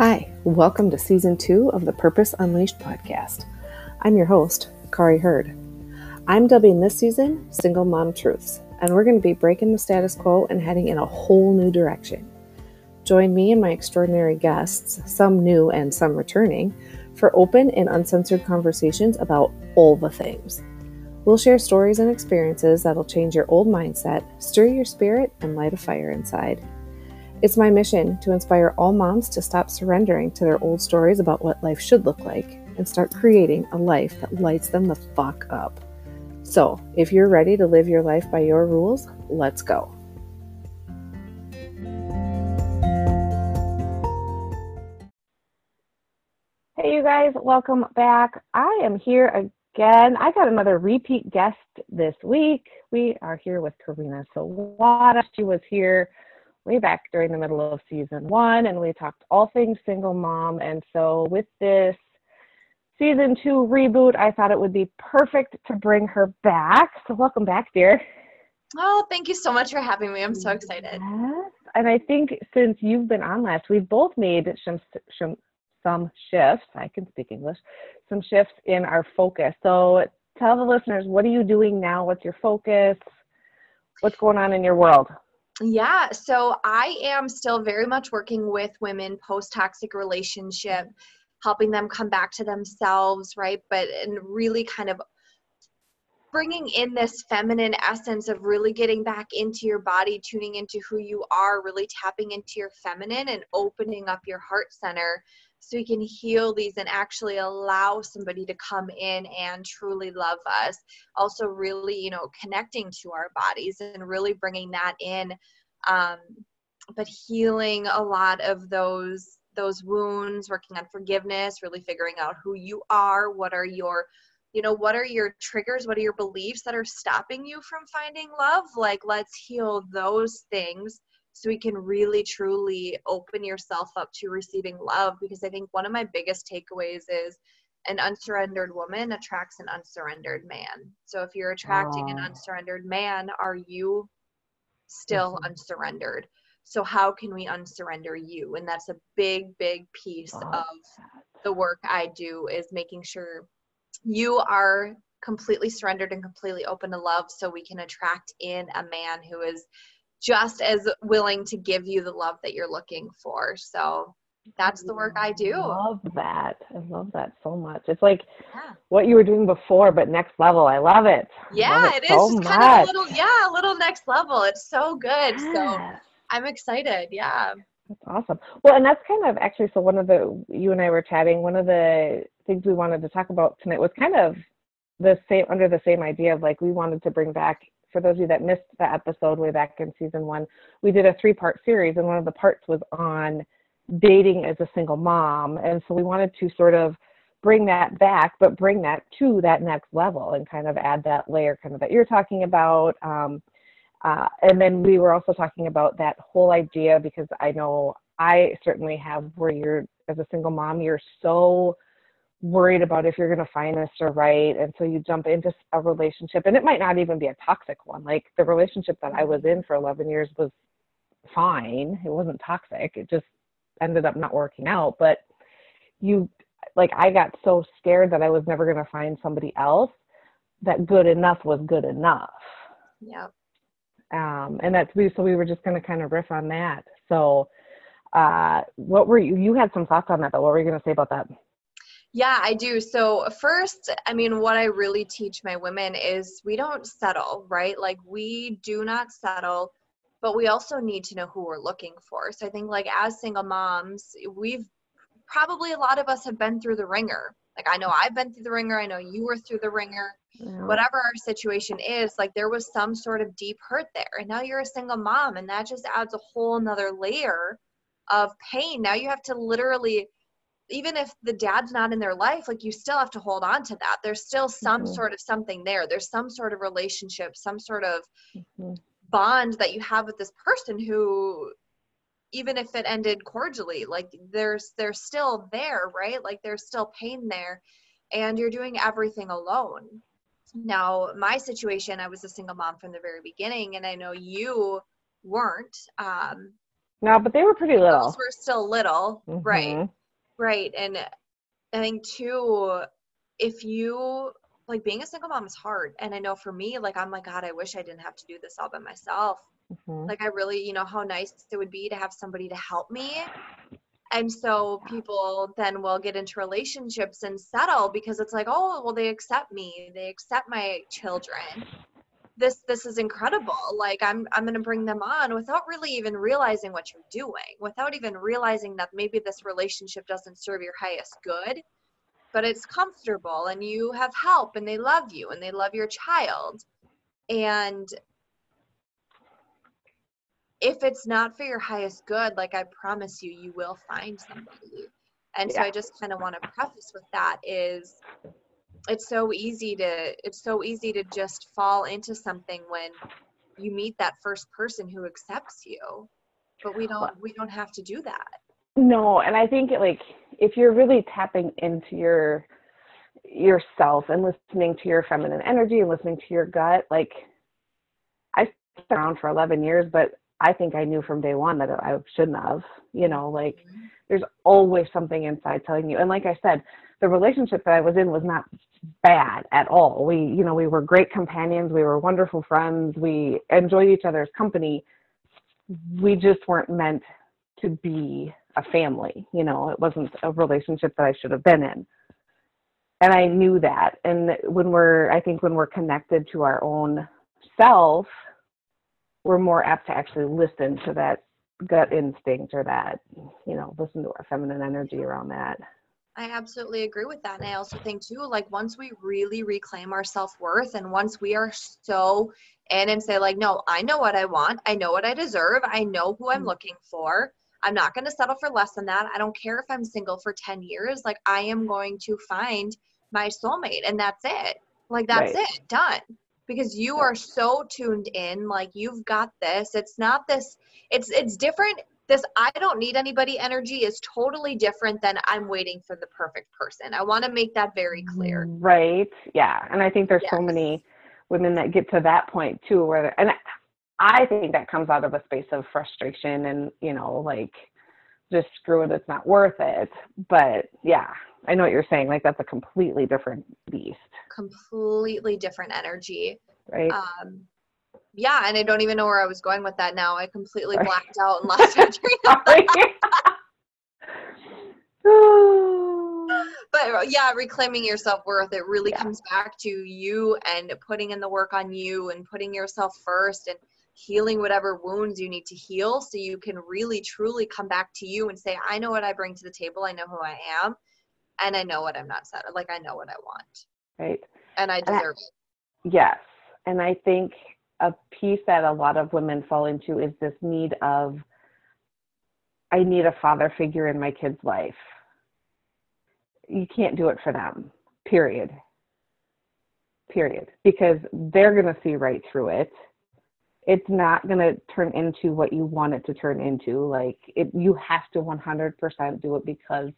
Hi, welcome to season two of the Purpose Unleashed podcast. I'm your host, Kari Hurd. I'm dubbing this season Single Mom Truths, and we're going to be breaking the status quo and heading in a whole new direction. Join me and my extraordinary guests, some new and some returning, for open and uncensored conversations about all the things. We'll share stories and experiences that'll change your old mindset, stir your spirit, and light a fire inside. It's my mission to inspire all moms to stop surrendering to their old stories about what life should look like and start creating a life that lights them the fuck up. So, if you're ready to live your life by your rules, let's go. Hey, you guys, welcome back. I am here again. I got another repeat guest this week. We are here with Corina Sowada. She was here way back during the middle of season one, and we talked all things single mom. And so, with this season two reboot, I thought it would be perfect to bring her back. So, welcome back, dear. Oh, thank you so much for having me. I'm so excited. Yes. And I think since you've been on last, we've both made some, some, some shifts. I can speak English. Some shifts in our focus. So, tell the listeners what are you doing now? What's your focus? What's going on in your world? Yeah, so I am still very much working with women post toxic relationship, helping them come back to themselves, right? But and really kind of bringing in this feminine essence of really getting back into your body, tuning into who you are, really tapping into your feminine and opening up your heart center so you can heal these and actually allow somebody to come in and truly love us. Also really you know connecting to our bodies and really bringing that in um, but healing a lot of those those wounds working on forgiveness really figuring out who you are what are your you know what are your triggers what are your beliefs that are stopping you from finding love? Like let's heal those things so we can really truly open yourself up to receiving love because i think one of my biggest takeaways is an unsurrendered woman attracts an unsurrendered man so if you're attracting an unsurrendered man are you still mm-hmm. unsurrendered so how can we unsurrender you and that's a big big piece of that. the work i do is making sure you are completely surrendered and completely open to love so we can attract in a man who is just as willing to give you the love that you're looking for. So that's the work I do. I love that. I love that so much. It's like yeah. what you were doing before, but next level. I love it. Yeah, love it, it so is much. kind of a little, yeah, a little next level. It's so good. Yeah. So I'm excited. Yeah. That's awesome. Well, and that's kind of actually so one of the you and I were chatting. One of the things we wanted to talk about tonight was kind of the same under the same idea of like we wanted to bring back for those of you that missed the episode way back in season one, we did a three part series, and one of the parts was on dating as a single mom. And so we wanted to sort of bring that back, but bring that to that next level and kind of add that layer kind of that you're talking about. Um, uh, and then we were also talking about that whole idea because I know I certainly have where you're as a single mom, you're so worried about if you're going to find or Right. And so you jump into a relationship, and it might not even be a toxic one. Like the relationship that I was in for 11 years was fine, it wasn't toxic. It just ended up not working out. But you, like, I got so scared that I was never going to find somebody else that good enough was good enough. Yeah. Um, and that's we, so we were just going to kind of riff on that. So, uh, what were you, you had some thoughts on that, but what were you going to say about that? Yeah, I do. So, first, I mean, what I really teach my women is we don't settle, right? Like, we do not settle, but we also need to know who we're looking for. So, I think, like, as single moms, we've probably a lot of us have been through the ringer. Like, I know I've been through the ringer. I know you were through the ringer. Yeah. Whatever our situation is, like, there was some sort of deep hurt there. And now you're a single mom, and that just adds a whole nother layer of pain. Now you have to literally even if the dad's not in their life like you still have to hold on to that there's still some mm-hmm. sort of something there there's some sort of relationship some sort of mm-hmm. bond that you have with this person who even if it ended cordially like there's they're still there right like there's still pain there and you're doing everything alone now my situation i was a single mom from the very beginning and i know you weren't um, No, but they were pretty little. Were still little, right? Right. And I think too, if you like being a single mom is hard. And I know for me, like I'm like, God, I wish I didn't have to do this all by myself. Mhm. Like I really, you know, how nice it would be to have somebody to help me. And so people then will get into relationships and settle because it's like, oh, well, they accept me. They accept my children. This this is incredible. Like I'm I'm gonna bring them on without really even realizing what you're doing, without even realizing that maybe this relationship doesn't serve your highest good, but it's comfortable and you have help and they love you and they love your child. And if it's not for your highest good, like I promise you, you will find somebody. And so I just kind of want to preface with that is it's so easy to it's so easy to just fall into something when you meet that first person who accepts you. But we don't we don't have to do that. No, and I think like if you're really tapping into your yourself and listening to your feminine energy and listening to your gut, like I been around for 11 years, but I think I knew from day one that I shouldn't have. You know, like mm-hmm. there's always something inside telling you. And like I said, the relationship that I was in was not bad at all. We, you know, we were great companions. We were wonderful friends. We enjoyed each other's company. We just weren't meant to be a family. You know, it wasn't a relationship that I should have been in. And I knew that. And when we're, I think when we're connected to our own self, we're more apt to actually listen to that gut instinct or that, you know, listen to our feminine energy around that. I absolutely agree with that. And I also think too, like once we really reclaim our self-worth and once we are so in and say, like, no, I know what I want, I know what I deserve, I know who I'm Mhm. looking for. I'm not going to settle for less than that. I don't care if I'm single for 10 years. Like, I am going to find my soulmate, and that's it. Like, that's Right. it, done. Because you are so tuned in, like, you've got this. It's not this, it's, it's different this I don't need anybody energy is totally different than I'm waiting for the perfect person. I want to make that very clear. Right. Yeah. And I think there's so many women that get to that point too, where, and I think that comes out of a space of frustration and, you know, like, just screw it, it's not worth it. But yeah, I know what you're saying. Like, that's a completely different beast. Completely different energy. Right. Um, yeah, and I don't even know where I was going with that now. I completely Sorry. blacked out and lost my train but uh, yeah reclaiming your self-worth it really Yeah. comes back to you and putting in the work on you and putting yourself first and healing whatever wounds you need to heal so you can really truly come back to you and say i know what i bring to the table i know who i am and i know what i'm not set like i know what i want right. and i I- deserve it Yes. And I think a piece that a lot of women fall into is this need of, I need a father figure in my kid's life. You can't do it for them, period. Period. Because they're going to see right through it. It's not going to turn into what you want it to turn into. Like, it, you have to 100% do it because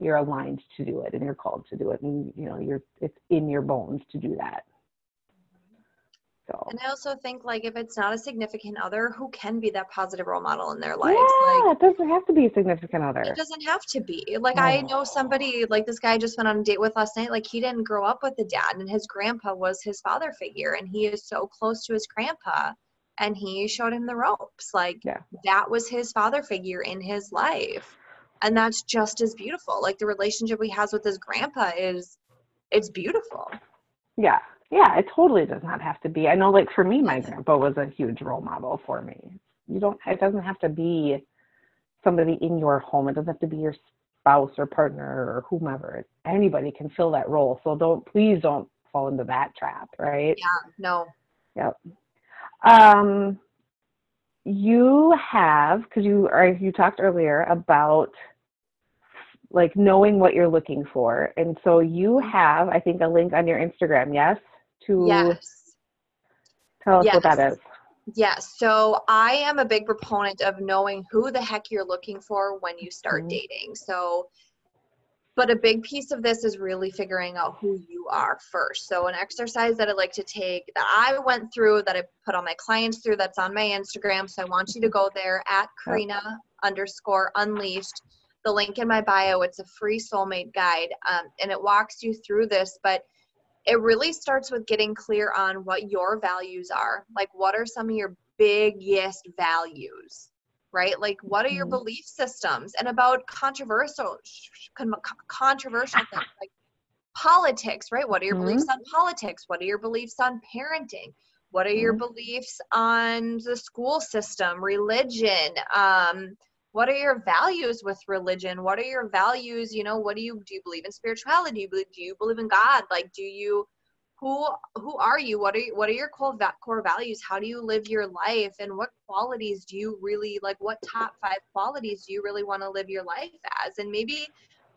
you're aligned to do it and you're called to do it. And, you know, you're, it's in your bones to do that. So. and i also think like if it's not a significant other who can be that positive role model in their life? Yeah, like it doesn't have to be a significant other. It doesn't have to be. Like I know somebody like this guy I just went on a date with last night. Like he didn't grow up with a dad, and his grandpa was his father figure, and he is so close to his grandpa, and he showed him the ropes. Like Yeah. that was his father figure in his life, and that's just as beautiful. Like the relationship he has with his grandpa is, it's beautiful. Yeah, yeah, it totally does not have to be. I know, like for me, my grandpa was a huge role model for me. You don't. It doesn't have to be somebody in your home. It doesn't have to be your spouse or partner or whomever. Anybody can fill that role. So don't, please don't fall into that trap, right? Yeah. No. Yep. Um, you have because you are you talked earlier about like knowing what you're looking for, and so you have I think a link on your Instagram, yes, to Yes. tell us what that Yes. Yes. So I am a big proponent of knowing who the heck you're looking for when you start Mhm. dating. So but a big piece of this is really figuring out who you are first. So an exercise that I like to take that I went through that I put all my clients through that's on my Instagram. So I want you to go there at Corina underscore unleashed. The link in my bio, it's a free soulmate guide. Um, and it walks you through this, but it really starts with getting clear on what your values are. Like what are some of your biggest values? right? Like, what are your mm-hmm. belief systems? And about controversial, controversial things like politics, right? What are your mm-hmm. beliefs on politics? What are your beliefs on parenting? What are your mm-hmm. beliefs on the school system, religion? Um, what are your values with religion? What are your values? You know, what do you do? You believe in spirituality? Do you believe, do you believe in God? Like, do you who who are you what are you, what are your core core values how do you live your life and what qualities do you really like what top five qualities do you really want to live your life as and maybe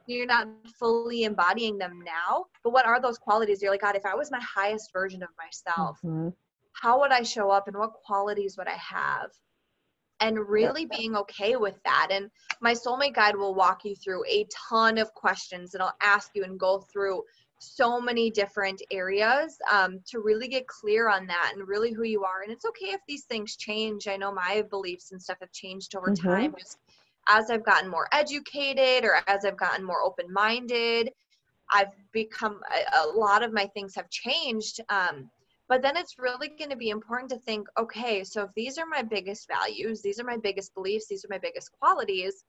you're not fully embodying them now but what are those qualities you're like god if i was my highest version of myself mm-hmm. how would i show up and what qualities would i have and really being okay with that and my soulmate guide will walk you through a ton of questions and i'll ask you and go through so many different areas um, to really get clear on that and really who you are. And it's okay if these things change. I know my beliefs and stuff have changed over mm-hmm. time. Just as I've gotten more educated or as I've gotten more open minded, I've become a, a, lot of my things have changed. Um, but then it's really going to be important to think okay, so if these are my biggest values, these are my biggest beliefs, these are my biggest qualities,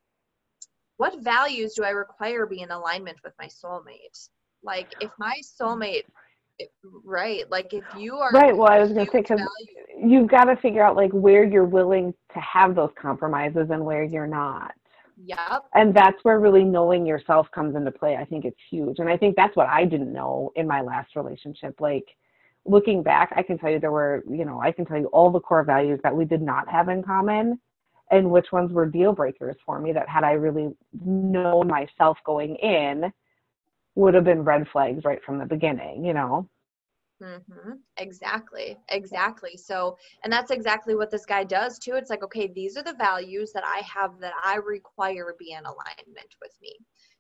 what values do I require be in alignment with my soulmate? Like if my mm-hmm. soulmate, eh, right? Like if you are right. Well, I was gonna say because you've got to figure out like where you're willing to have those compromises and where you're not. Yep. And that's where really knowing yourself comes into play. I think it's huge. And I think that's what I didn't know in my last relationship. Like looking back, I can tell you there were, you know, I can tell you all the core values that we did not have in common and which ones were deal breakers for me that had I really known myself going in, would have been red flags right from the beginning, you know? Mm-hmm. Exactly. Exactly. So, and that's exactly what this guy does too. It's like, okay, these are the values that I have that I require be in alignment with me.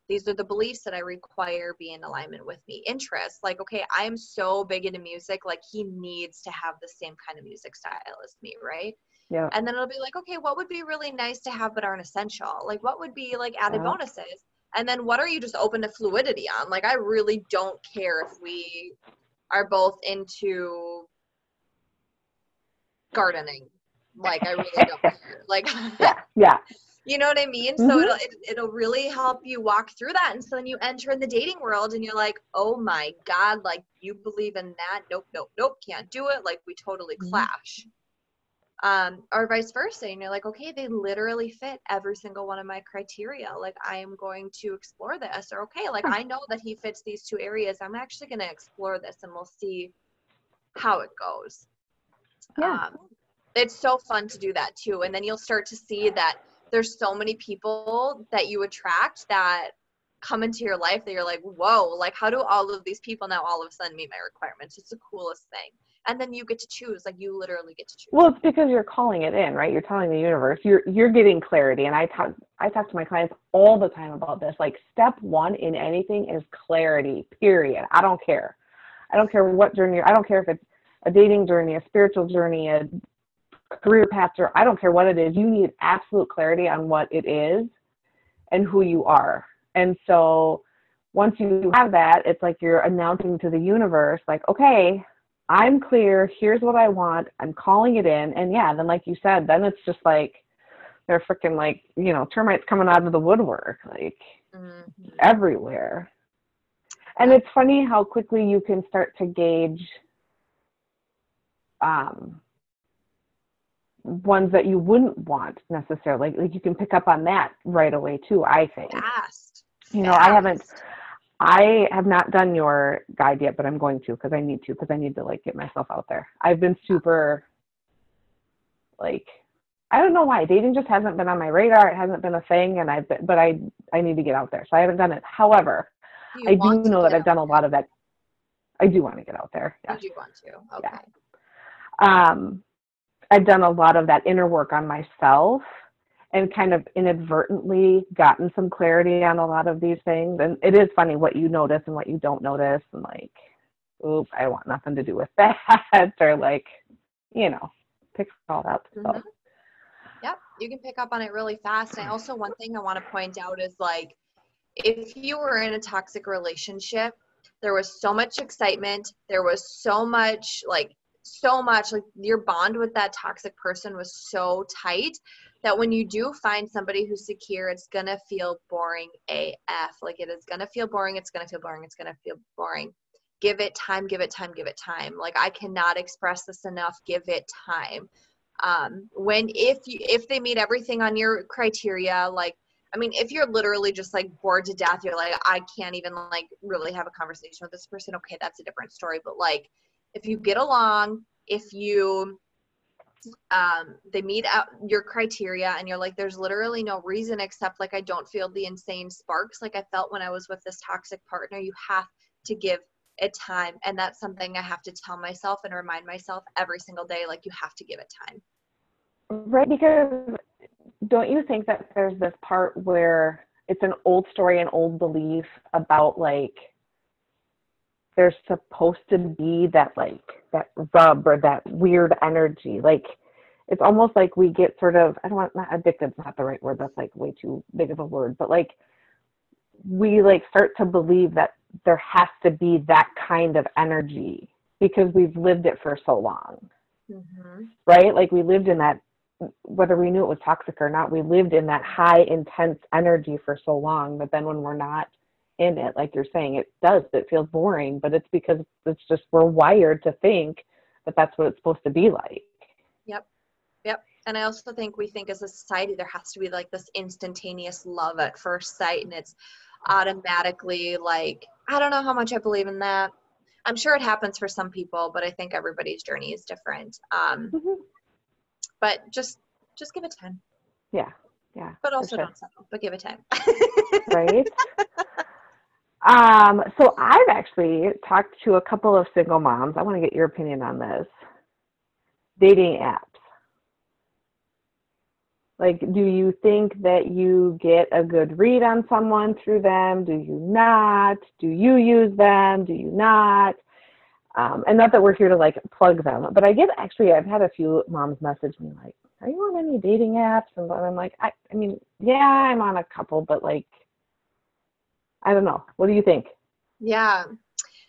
These are the beliefs that I require be in alignment with me. Interests, like, okay, I'm so big into music, like he needs to have the same kind of music style as me, right? Yeah. And then it'll be like, okay, what would be really nice to have but aren't essential? Like, what would be like added yeah. bonuses? and then what are you just open to fluidity on like i really don't care if we are both into gardening like i really don't care like yeah yeah you know what i mean mm-hmm. so it'll it, will it will really help you walk through that and so then you enter in the dating world and you're like oh my god like you believe in that nope nope nope can't do it like we totally mm-hmm. clash um, or vice versa. And you're like, okay, they literally fit every single one of my criteria. Like, I am going to explore this. Or, okay, like, I know that he fits these two areas. I'm actually going to explore this and we'll see how it goes. Yeah. Um, it's so fun to do that too. And then you'll start to see that there's so many people that you attract that come into your life that you're like, whoa, like, how do all of these people now all of a sudden meet my requirements? It's the coolest thing. And then you get to choose like you literally get to choose. Well it's because you're calling it in right? You're telling the universe. You're you're getting clarity. And i talk i talk to my clients all the time about this. Like step one in anything is clarity period. I don't care. I don't care what journey i don't care if it's a dating journey a spiritual journey a career path or i don't care what it is you need absolute clarity on what it is and who you are and so once you have that it's like you're announcing to the universe like okay I'm clear. Here's what I want. I'm calling it in. And yeah, then like you said, then it's just like they're freaking like, you know, termites coming out of the woodwork, like mm-hmm. everywhere. And it's funny how quickly you can start to gauge um, ones that you wouldn't want necessarily. Like you can pick up on that right away too, I think. Fast. You know, Fast. I haven't I have not done your guide yet, but I'm going to because I need to because I need to like get myself out there. I've been super like I don't know why dating just hasn't been on my radar. It hasn't been a thing, and I've been, but I I need to get out there, so I haven't done it. However, do I do know that I've done a lot of that. I do want to get out there. Yeah. You do want to. Okay. Yeah. Um, I've done a lot of that inner work on myself and kind of inadvertently gotten some clarity on a lot of these things. And it is funny what you notice and what you don't notice, and like, oop, I want nothing to do with that, or like, you know, pick it all up. So. Mm-hmm. Yep, you can pick up on it really fast. And also, one thing I want to point out is like, if you were in a toxic relationship, there was so much excitement, there was so much like so much like your bond with that toxic person was so tight that when you do find somebody who's secure it's gonna feel boring af like it is gonna feel boring it's gonna feel boring it's gonna feel boring give it time give it time give it time like i cannot express this enough give it time um when if you if they meet everything on your criteria like I mean, if you're literally just like bored to death, you're like, I can't even like really have a conversation with this person. Okay, that's a different story. But like, if you get along, if you um, they meet out your criteria and you're like there's literally no reason except like i don't feel the insane sparks. Like i felt when i was with this toxic partner you have to give it time. And that's something i have to tell myself and remind myself every single day like you have to give it time. Right because don't you think that there's this part where it's an old story an old belief about like there's supposed to be that like that rub or that weird energy. Like it's almost like we get sort of i don't want not addicted is not the right word that's like way too big of a word but like we like start to believe that there has to be that kind of energy because we've lived it for so long. Mm-hmm. right? Like we lived in that whether we knew it was toxic or not we lived in that high intense energy for so long but then when we're not in it like you're saying it does it feels boring but it's because it's just we're wired to think that that's what it's supposed to be like. Yep. Yep. And i also think we think as a society there has to be like this instantaneous love at first sight and it's automatically like i don't know how much i believe in that. I'm sure it happens for some people but i think everybody's journey is different. Um mm-hmm. but just just give it time. Yeah. Yeah but also sure. don't settle but give it time. Right Um, so I've actually talked to a couple of single moms. I want to get your opinion on this. Dating apps. Like, do you think that you get a good read on someone through them? Do you not? Do you use them? Do you not? Um, and not that we're here to like plug them, but I get actually, I've had a few moms message me like, are you on any dating apps? And I'm like, I, I mean, yeah, I'm on a couple, but like, I don't know. What do you think? Yeah.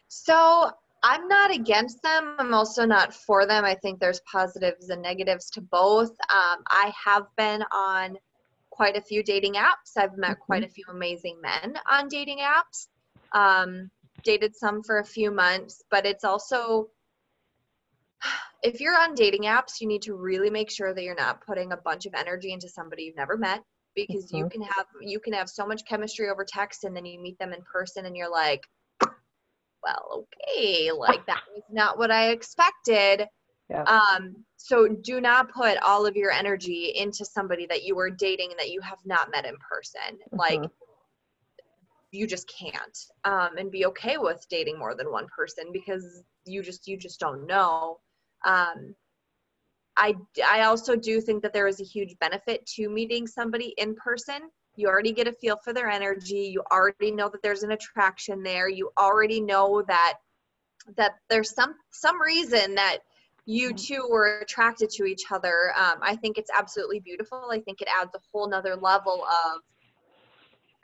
So I'm not against them. I'm also not for them. I think there's positives and negatives to both. Um, I have been on quite a few dating apps. I've met mm-hmm. quite a few amazing men on dating apps. Um, dated some for a few months, but it's also if you're on dating apps, you need to really make sure that you're not putting a bunch of energy into somebody you've never met because mm-hmm. you can have you can have so much chemistry over text and then you meet them in person and you're like well okay like that was not what i expected yeah. um so do not put all of your energy into somebody that you are dating and that you have not met in person mm-hmm. like you just can't um and be okay with dating more than one person because you just you just don't know um I, I also do think that there is a huge benefit to meeting somebody in person. You already get a feel for their energy. You already know that there's an attraction there. You already know that that there's some some reason that you mm-hmm. two were attracted to each other. Um, I think it's absolutely beautiful. I think it adds a whole nother level of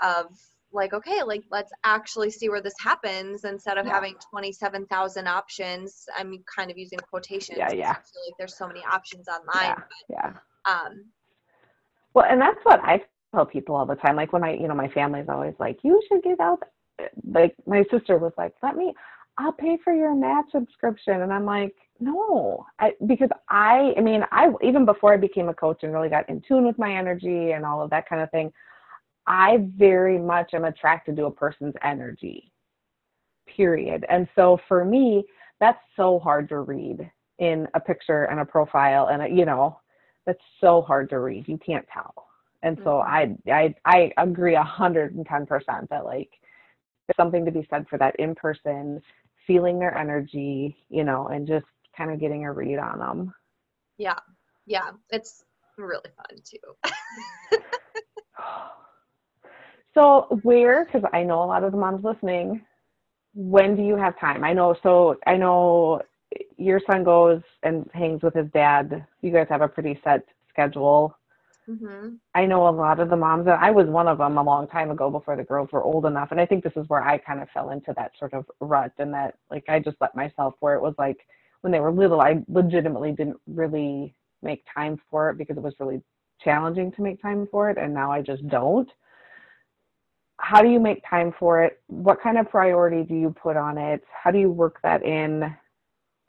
of like okay like let's actually see where this happens instead of yeah. having 27000 options i'm kind of using quotations yeah yeah I feel like there's so many options online yeah, but, yeah um well and that's what i tell people all the time like when i you know my family's always like you should get out like my sister was like let me i'll pay for your match subscription and i'm like no I, because i i mean i even before i became a coach and really got in tune with my energy and all of that kind of thing I very much am attracted to a person's energy, period. And so for me, that's so hard to read in a picture and a profile and a, you know, that's so hard to read. You can't tell. And so mm-hmm. I, I, I agree a hundred and ten percent that like there's something to be said for that in person, feeling their energy, you know, and just kind of getting a read on them. Yeah. Yeah. It's really fun too. so where, because I know a lot of the moms listening, when do you have time? I know, so I know your son goes and hangs with his dad. You guys have a pretty set schedule. Mm-hmm. I know a lot of the moms, and I was one of them a long time ago before the girls were old enough. And I think this is where I kind of fell into that sort of rut and that, like, I just let myself where it was like when they were little, I legitimately didn't really make time for it because it was really challenging to make time for it. And now I just don't. How do you make time for it? What kind of priority do you put on it? How do you work that in,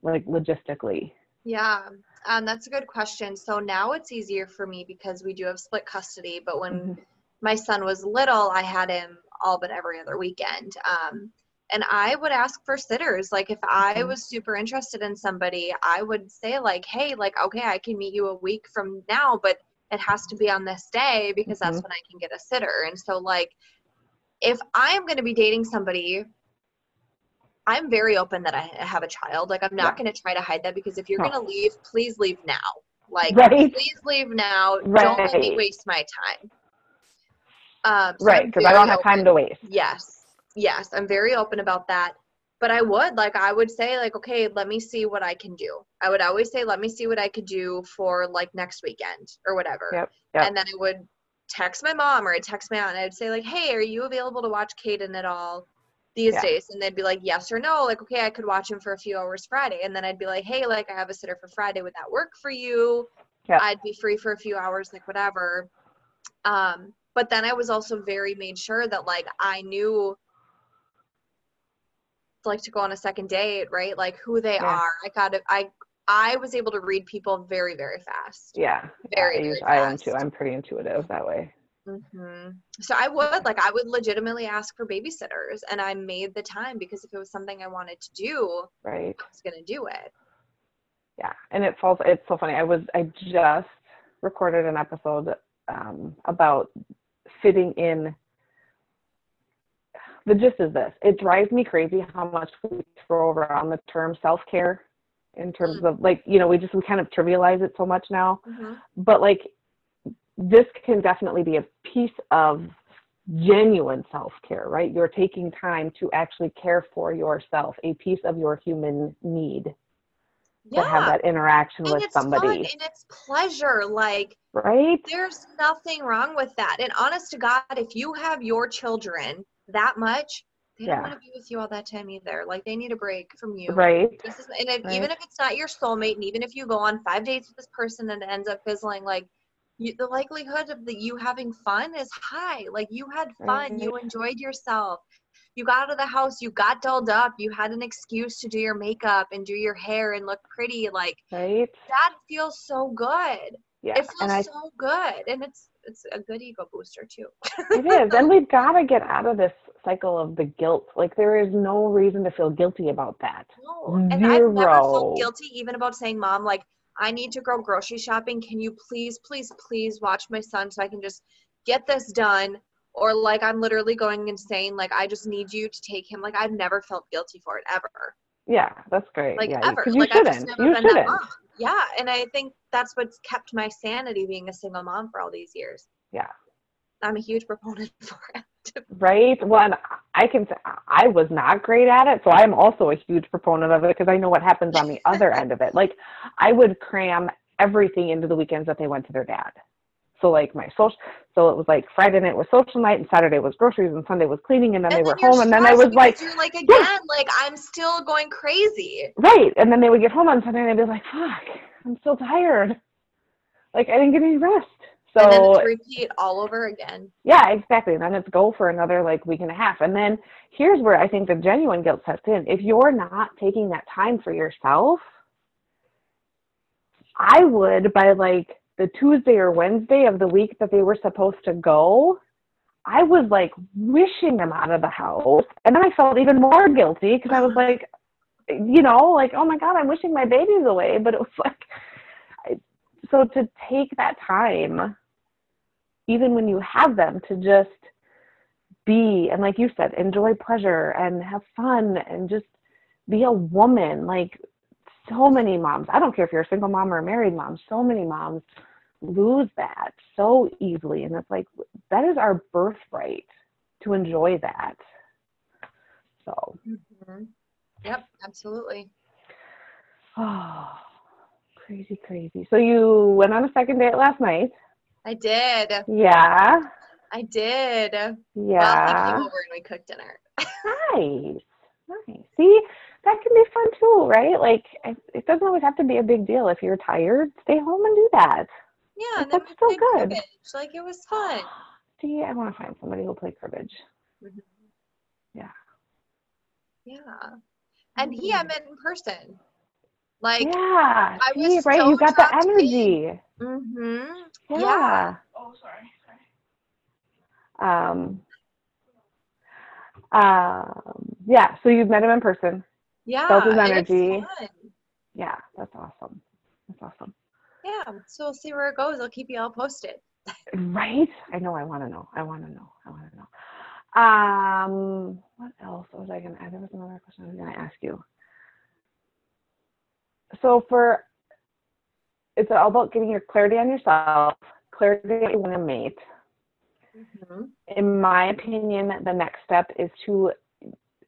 like, logistically? Yeah, um, that's a good question. So now it's easier for me because we do have split custody. But when mm-hmm. my son was little, I had him all but every other weekend. Um, and I would ask for sitters. Like if I mm-hmm. was super interested in somebody, I would say like, "Hey, like okay, I can meet you a week from now, but it has to be on this day because mm-hmm. that's when I can get a sitter." And so like if I am going to be dating somebody I'm very open that I have a child. Like I'm not yeah. going to try to hide that because if you're going to leave, please leave now. Like right. please leave now. Right. Don't let me waste my time. Um, so right, because I don't have open. time to waste. Yes, yes, I'm very open about that. But I would like I would say like okay, let me see what I can do. I would always say let me see what I could do for like next weekend or whatever. Yep, yep. And then I would text my mom or I'd text my aunt and I'd say like, hey, are you available to watch Caden at all? these yeah. days and they'd be like yes or no like okay i could watch him for a few hours friday and then i'd be like hey like i have a sitter for friday would that work for you yeah. i'd be free for a few hours like whatever um but then i was also very made sure that like i knew like to go on a second date right like who they yeah. are i got it i i was able to read people very very fast yeah very, yeah, very I, fast. I am too i'm pretty intuitive that way Mm-hmm. So I would like I would legitimately ask for babysitters, and I made the time because if it was something I wanted to do, right, I was gonna do it. Yeah, and it falls. It's so funny. I was I just recorded an episode um, about fitting in. The gist is this: it drives me crazy how much we throw around the term self care in terms mm-hmm. of like you know we just we kind of trivialize it so much now, mm-hmm. but like this can definitely be a piece of genuine self care, right? You're taking time to actually care for yourself, a piece of your human need yeah. to have that interaction and with somebody. Fun and it's pleasure. Like, right? There's nothing wrong with that. And honest to God, if you have your children that much, they don't want to be with you all that time either. Like they need a break from you. Right. This is, and if, right. even if it's not your soulmate, and even if you go on five dates with this person and it ends up fizzling, like you, the likelihood of the, you having fun is high. Like you had fun, you enjoyed yourself. You got out of the house, you got dolled up, you had an excuse to do your makeup and do your hair and look pretty. Like right. that feels so good. Yeah. It feels I, so good. And it's it's a good ego booster too. it is. And we've gotta get out of this cycle of the guilt. Like there is no reason to feel guilty about that. No. And Zero. I've never felt guilty even about saying, Mom, like I need to go grocery shopping. Can you please, please, please watch my son so I can just get this done? Or like I'm literally going insane. Like I just need you to take him. Like I've never felt guilty for it ever. Yeah, that's great. Like yeah, ever. You like shouldn't. I've just never you been shouldn't. that mom. Yeah, and I think that's what's kept my sanity being a single mom for all these years. Yeah. I'm a huge proponent for it. Right? Well, and I can say I was not great at it, so I'm also a huge proponent of it because I know what happens on the other end of it. Like, I would cram everything into the weekends that they went to their dad. So like my social, so it was like Friday night was social night, and Saturday was groceries, and Sunday was cleaning, and then and they then were home, and then I was like, you're like again, yeah. like I'm still going crazy. Right, and then they would get home on Sunday, and they'd be like, "Fuck, I'm still tired. Like I didn't get any rest." So and then it's repeat all over again. Yeah, exactly. And then it's go for another like week and a half. And then here's where I think the genuine guilt sets in. If you're not taking that time for yourself, I would by like the Tuesday or Wednesday of the week that they were supposed to go, I was like wishing them out of the house. And then I felt even more guilty because I was like, you know, like, oh my God, I'm wishing my babies away. But it was like, so to take that time even when you have them to just be and like you said enjoy pleasure and have fun and just be a woman like so many moms i don't care if you're a single mom or a married mom so many moms lose that so easily. And it's like, that is our birthright to enjoy that. So, mm-hmm. yep, absolutely. Oh, crazy, crazy. So, you went on a second date last night. I did. Yeah. I did. Yeah. Well, he came over and we cooked dinner. nice. Nice. See, that can be fun too, right? Like, it doesn't always have to be a big deal. If you're tired, stay home and do that. Yeah, like, that's still good. Cribbage. Like, it was fun. See, I want to find somebody who'll play cribbage. Mm-hmm. Yeah. Yeah. And he I mm-hmm. met in person. Like yeah, I see, right. So you got the energy. Mm-hmm. Yeah. yeah. Oh, sorry. Sorry. Um. Um. Yeah. So you've met him in person. Yeah. Felt his energy. Yeah, that's awesome. That's awesome. Yeah. So we'll see where it goes. I'll keep you all posted. right. I know. I want to know. I want to know. I want to know. Um, what else was I going to add? There was another question I was going to ask you. So for, it's all about getting your clarity on yourself, clarity on your mate. Mm-hmm. In my opinion, the next step is to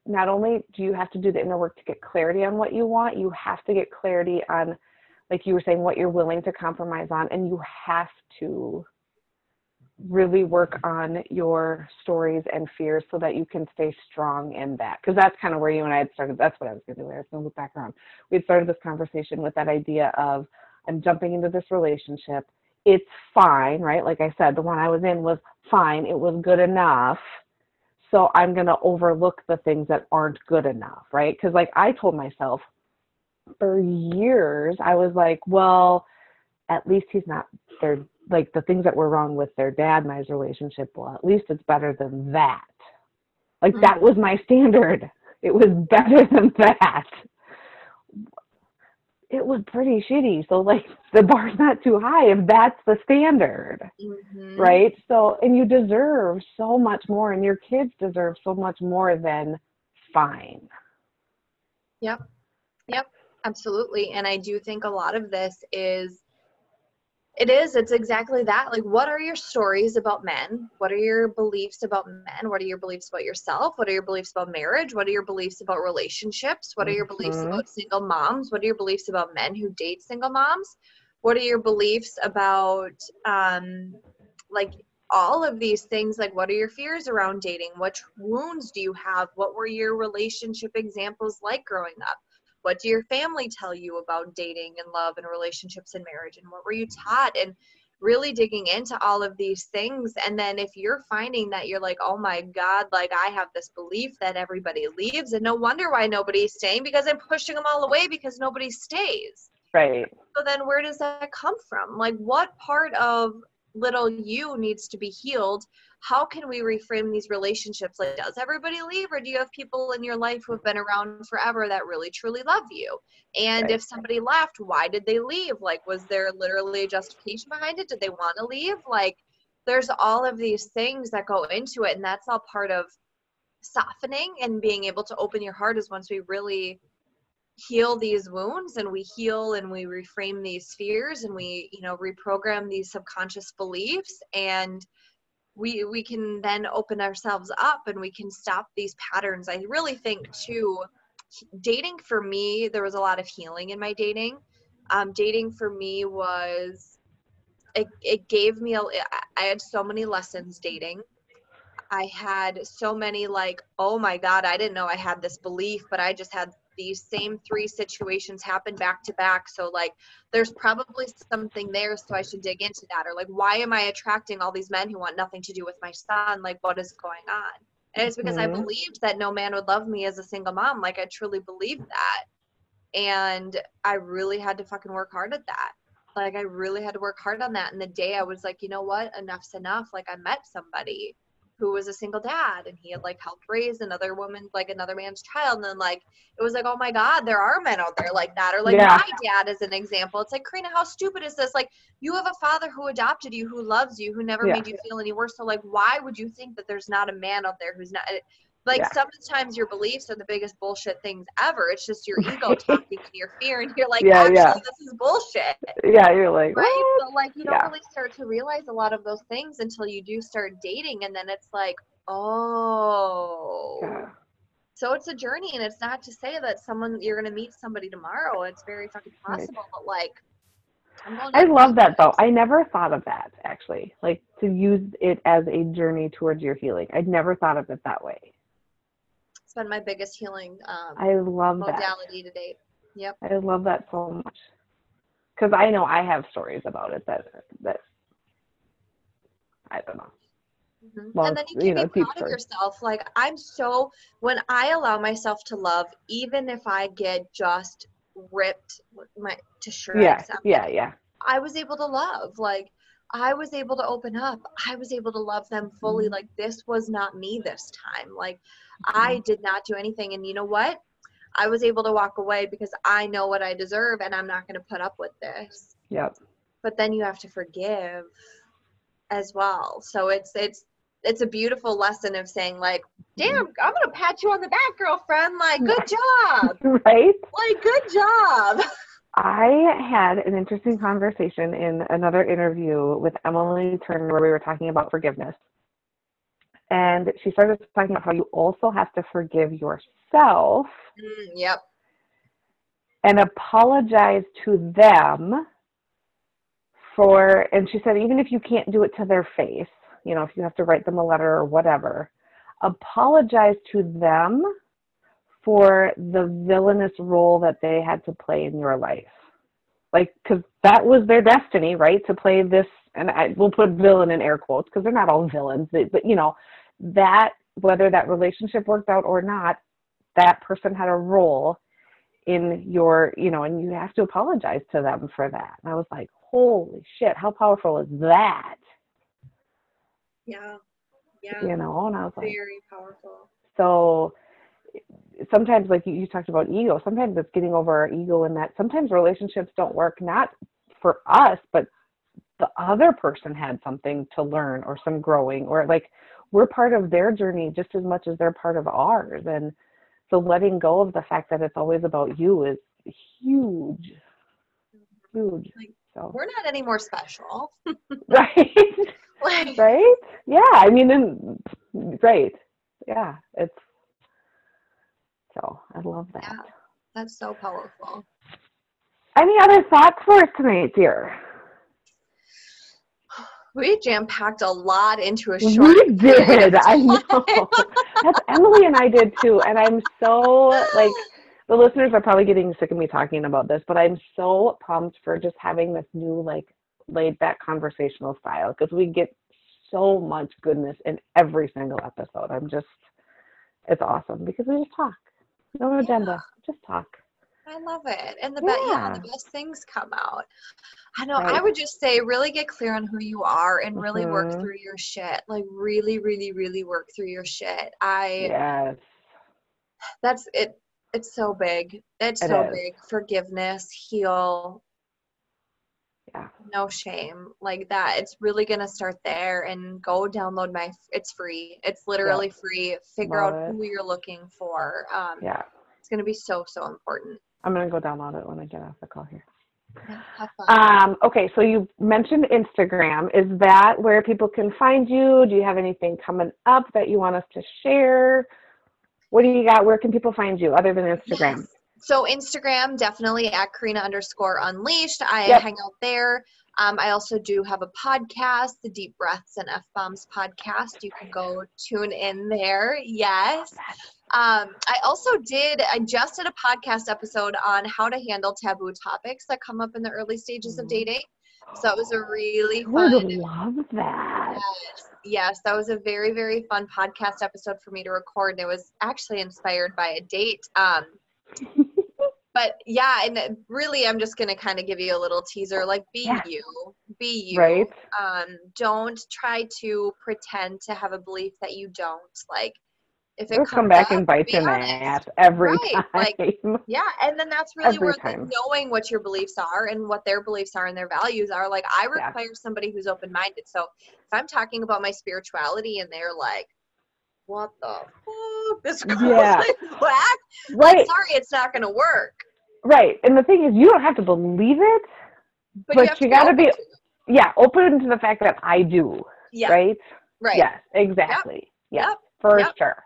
not only do you have to do the inner work to get clarity on what you want, you have to get clarity on, like you were saying, what you're willing to compromise on, and you have to really work on your stories and fears so that you can stay strong in that. Because that's kind of where you and I had started. That's what I was going to do. I was going to look back around. We had started this conversation with that idea of I'm jumping into this relationship. It's fine, right? Like I said, the one I was in was fine. It was good enough. So I'm going to overlook the things that aren't good enough, right? Because like I told myself for years, I was like, well, at least he's not their like the things that were wrong with their dad and my relationship well at least it's better than that. Like mm-hmm. that was my standard. It was better than that. It was pretty shitty. So like the bar's not too high if that's the standard mm-hmm. right? So and you deserve so much more and your kids deserve so much more than fine. Yep. Yep. Absolutely. And i do think a lot of this is it is. It's exactly that. Like, what are your stories about men? What are your beliefs about men? What are your beliefs about yourself? What are your beliefs about marriage? What are your beliefs about relationships? What are your beliefs mm-hmm. about single moms? What are your beliefs about men who date single moms? What are your beliefs about, um, like, all of these things? Like, what are your fears around dating? What wounds do you have? What were your relationship examples like growing up? What do your family tell you about dating and love and relationships and marriage and what were you taught? And really digging into all of these things and then if you're finding that you're like oh my god like i have this belief that everybody leaves and no wonder why nobody's staying because i'm pushing them all away because nobody stays. Right. So then where does that come from? Like what part of little you needs to be healed how can we reframe these relationships? Like does everybody leave or do you have people in your life who have been around forever that really truly love you? And right. if somebody left why did they leave? Like was there literally a justification behind it? Did they want to leave? Like there's all of these things that go into it and that's all part of softening and being able to open your heart is once we really heal these wounds and we heal and we reframe these fears and we you know reprogram these subconscious beliefs and we we can then open ourselves up and we can stop these patterns. I really think too dating for me there was a lot of healing in my dating. Um, dating for me was it, it gave me a, i had so many lessons dating. I had so many like oh my god i didn't know i had this belief but i just had these same three situations happen back to back. So, like, there's probably something there, so I should dig into that. Or, like, why am I attracting all these men who want nothing to do with my son? Like, what is going on? And it's because mm-hmm. I believed that no man would love me as a single mom. Like, I truly believed that. And I really had to fucking work hard at that. Like, I really had to work hard on that. And the day I was like, you know what? Enough's enough. Like, I met somebody who was a single dad and he had like helped raise another woman like another man's child and then like it was like oh my god there are men out there like that or like yeah. my dad is an example it's like corina how stupid is this like you have a father who adopted you who loves you who never yeah. made you feel any worse so like why would you think that there's not a man out there who's not like Yeah. sometimes your beliefs are the biggest bullshit things ever. It's just your ego talking and your fear, and you're like, Yeah, actually, yeah. this is bullshit, Yeah, you're like, right? "What?" So like, you don't Yeah. really start to realize a lot of those things until you do start dating, and then it's like, oh. Yeah. So it's a journey, and it's not to say that someone you're gonna meet somebody tomorrow. It's very fucking Right. possible, but like, going I to love that though. I never thought of that actually, like to use it as a journey towards your healing. I'd never thought of it that way. Been my biggest healing um, I love that. modality to date. Yep. I love that so much. Because I know I have stories about it that that I don't know. Mhm. Well, and then you you can know, be proud of yourself. Like I'm so when I allow myself to love, even if I get just ripped my to shreds. Yeah, I'm yeah, like, yeah. I was able to love. Like I was able to open up. I was able to love them fully. Mhm. Like this was not me this time. Like Mm-hmm. I did not do anything. And you know what? I was able to walk away because I know what I deserve and I'm not going to put up with this. Yep. But then you have to forgive as well. So it's it's it's a beautiful lesson of saying like, "Damn, I'm going to pat you on the back, girlfriend. Like, good job. Right? Like, good job." I had an interesting conversation in another interview with Emily Turner where we were talking about forgiveness. And she started talking about how you also have to forgive yourself Mm, yep. and apologize to them for, and she said, even if you can't do it to their face, you know, if you have to write them a letter or whatever, apologize to them for the villainous role that they had to play in your life. Like, because that was their destiny, right? To play this, and I will put villain in air quotes because they're not all villains, but, but you know, that whether that relationship worked out or not, that person had a role in your, you know, and you have to apologize to them for that. And I was like, holy shit, how powerful is that? Yeah. Yeah. You know, and I was like, Very powerful. so sometimes like you, you talked about ego sometimes it's getting over our ego and that sometimes relationships don't work not for us but the other person had something to learn or some growing or like we're part of their journey just as much as they're part of ours. And so letting go of the fact that it's always about you is huge. Huge. Like, so. We're not any more special. right. Like, right? Yeah. I mean and right. Yeah. It's so i love that Yeah. that's so powerful. any other thoughts for us tonight dear We jam packed a lot into a short. we did i know that's emily and i did too and i'm so like the listeners are probably getting sick of me talking about this but i'm so pumped for just having this new like laid back conversational style because we get so much goodness in every single episode i'm just it's awesome because we just talk no agenda just talk I love it, and the best yeah, Yeah. the best things come out. I know. I would just say, really get clear on who you are and really work Mhm. through your shit. Like, really, really, really work through your shit. I. yes That's it. It's so big. It's It so is. big. Forgiveness, heal. Yeah. No shame like that. It's really gonna start there and go download my. It's free. It's literally free. Figure Love out it. who you're looking for. Um, yeah It's gonna be so so important. i'm gonna go download it when i get off the call here. Um, okay, so you mentioned Instagram. Is that where people can find you? Do you have anything coming up that you want us to share? What do you got? Where can people find you other than Instagram? Yes. So Instagram, definitely at Corina underscore unleashed. I Yep. hang out there. Um, I also do have a podcast, the Deep Breaths and F Bombs podcast. You can go tune in there. Yes. Um, I also did, I just did a podcast episode on how to handle taboo topics that come up in the early stages of Mhm. dating. So it was a really I would fun love that. Yes, yes, that was a very, very fun podcast episode for me to record. And it was actually inspired by a date. Um, but yeah, and really, I'm just going to kind of give you a little teaser like, be Yeah. you, be you. Right? Um, don't try to pretend to have a belief that you don't. Like, if it comes come back up, and bite be you in the ass every Right, time. like- Yeah, and then that's really Every where like, knowing what your beliefs are and what their beliefs are and their values are. Like I Yeah. require somebody who's open minded. So if I'm talking about my spirituality and they're like, what the fuck? This yeah. is whack. Right. sorry, it's not going to work. Right. And the thing is, you don't have to believe it, but, but you, you got to be, yeah, open to the fact that I do. Yeah. Right. Right. Yes. Exactly. Yep. Yep. For yep. sure.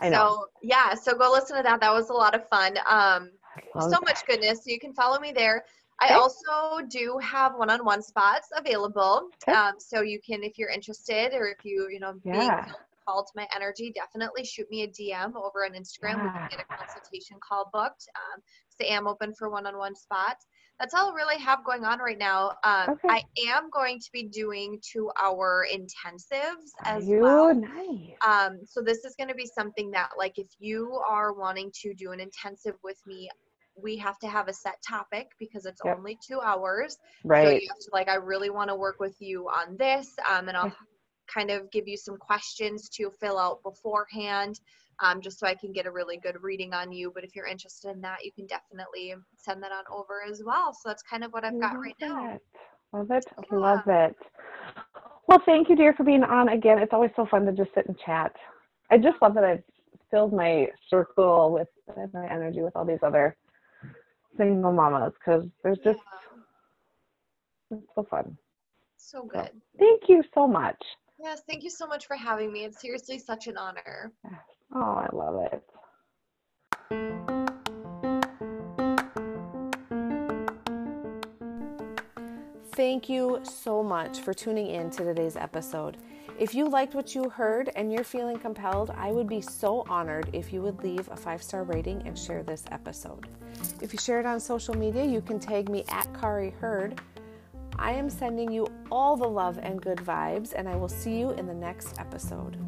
I know. So yeah, so go listen to that. That was a lot of fun. Um, so that. much goodness. So you can follow me there. I also do have one-on-one spots available. Okay. Um, so you can, if you're interested, or if you, you know, yeah. being to my energy, definitely shoot me a DM over on Instagram. Yeah. We can get a consultation call booked. Um, so I am open for one-on-one spots. That's all I really have going on right now. Um, okay. I am going to be doing two-hour intensives as you? well. Nice. Um, so this is going to be something that, like, if you are wanting to do an intensive with me, we have to have a set topic because it's yep. only two hours. Right. So you have to like, I really want to work with you on this, um, and I'll kind of give you some questions to fill out beforehand, um, just so I can get a really good reading on you. But if you're interested in that, you can definitely send that on over as well. So that's kind of what I've got right now. Love it. Yeah. Love it. Well, thank you, dear, for being on again. It's always so fun to just sit and chat. I just love that I've filled my circle with my energy with all these other single mamas because there's just yeah. it's so fun. So good. So, thank you so much. Yes, thank you so much for having me. It's seriously such an honor. Oh, I love it. Thank you so much for tuning in to today's episode. If you liked what you heard and you're feeling compelled, I would be so honored if you would leave a five star rating and share this episode. If you share it on social media, you can tag me at Kari Heard. I am sending you all the love and good vibes, and I will see you in the next episode.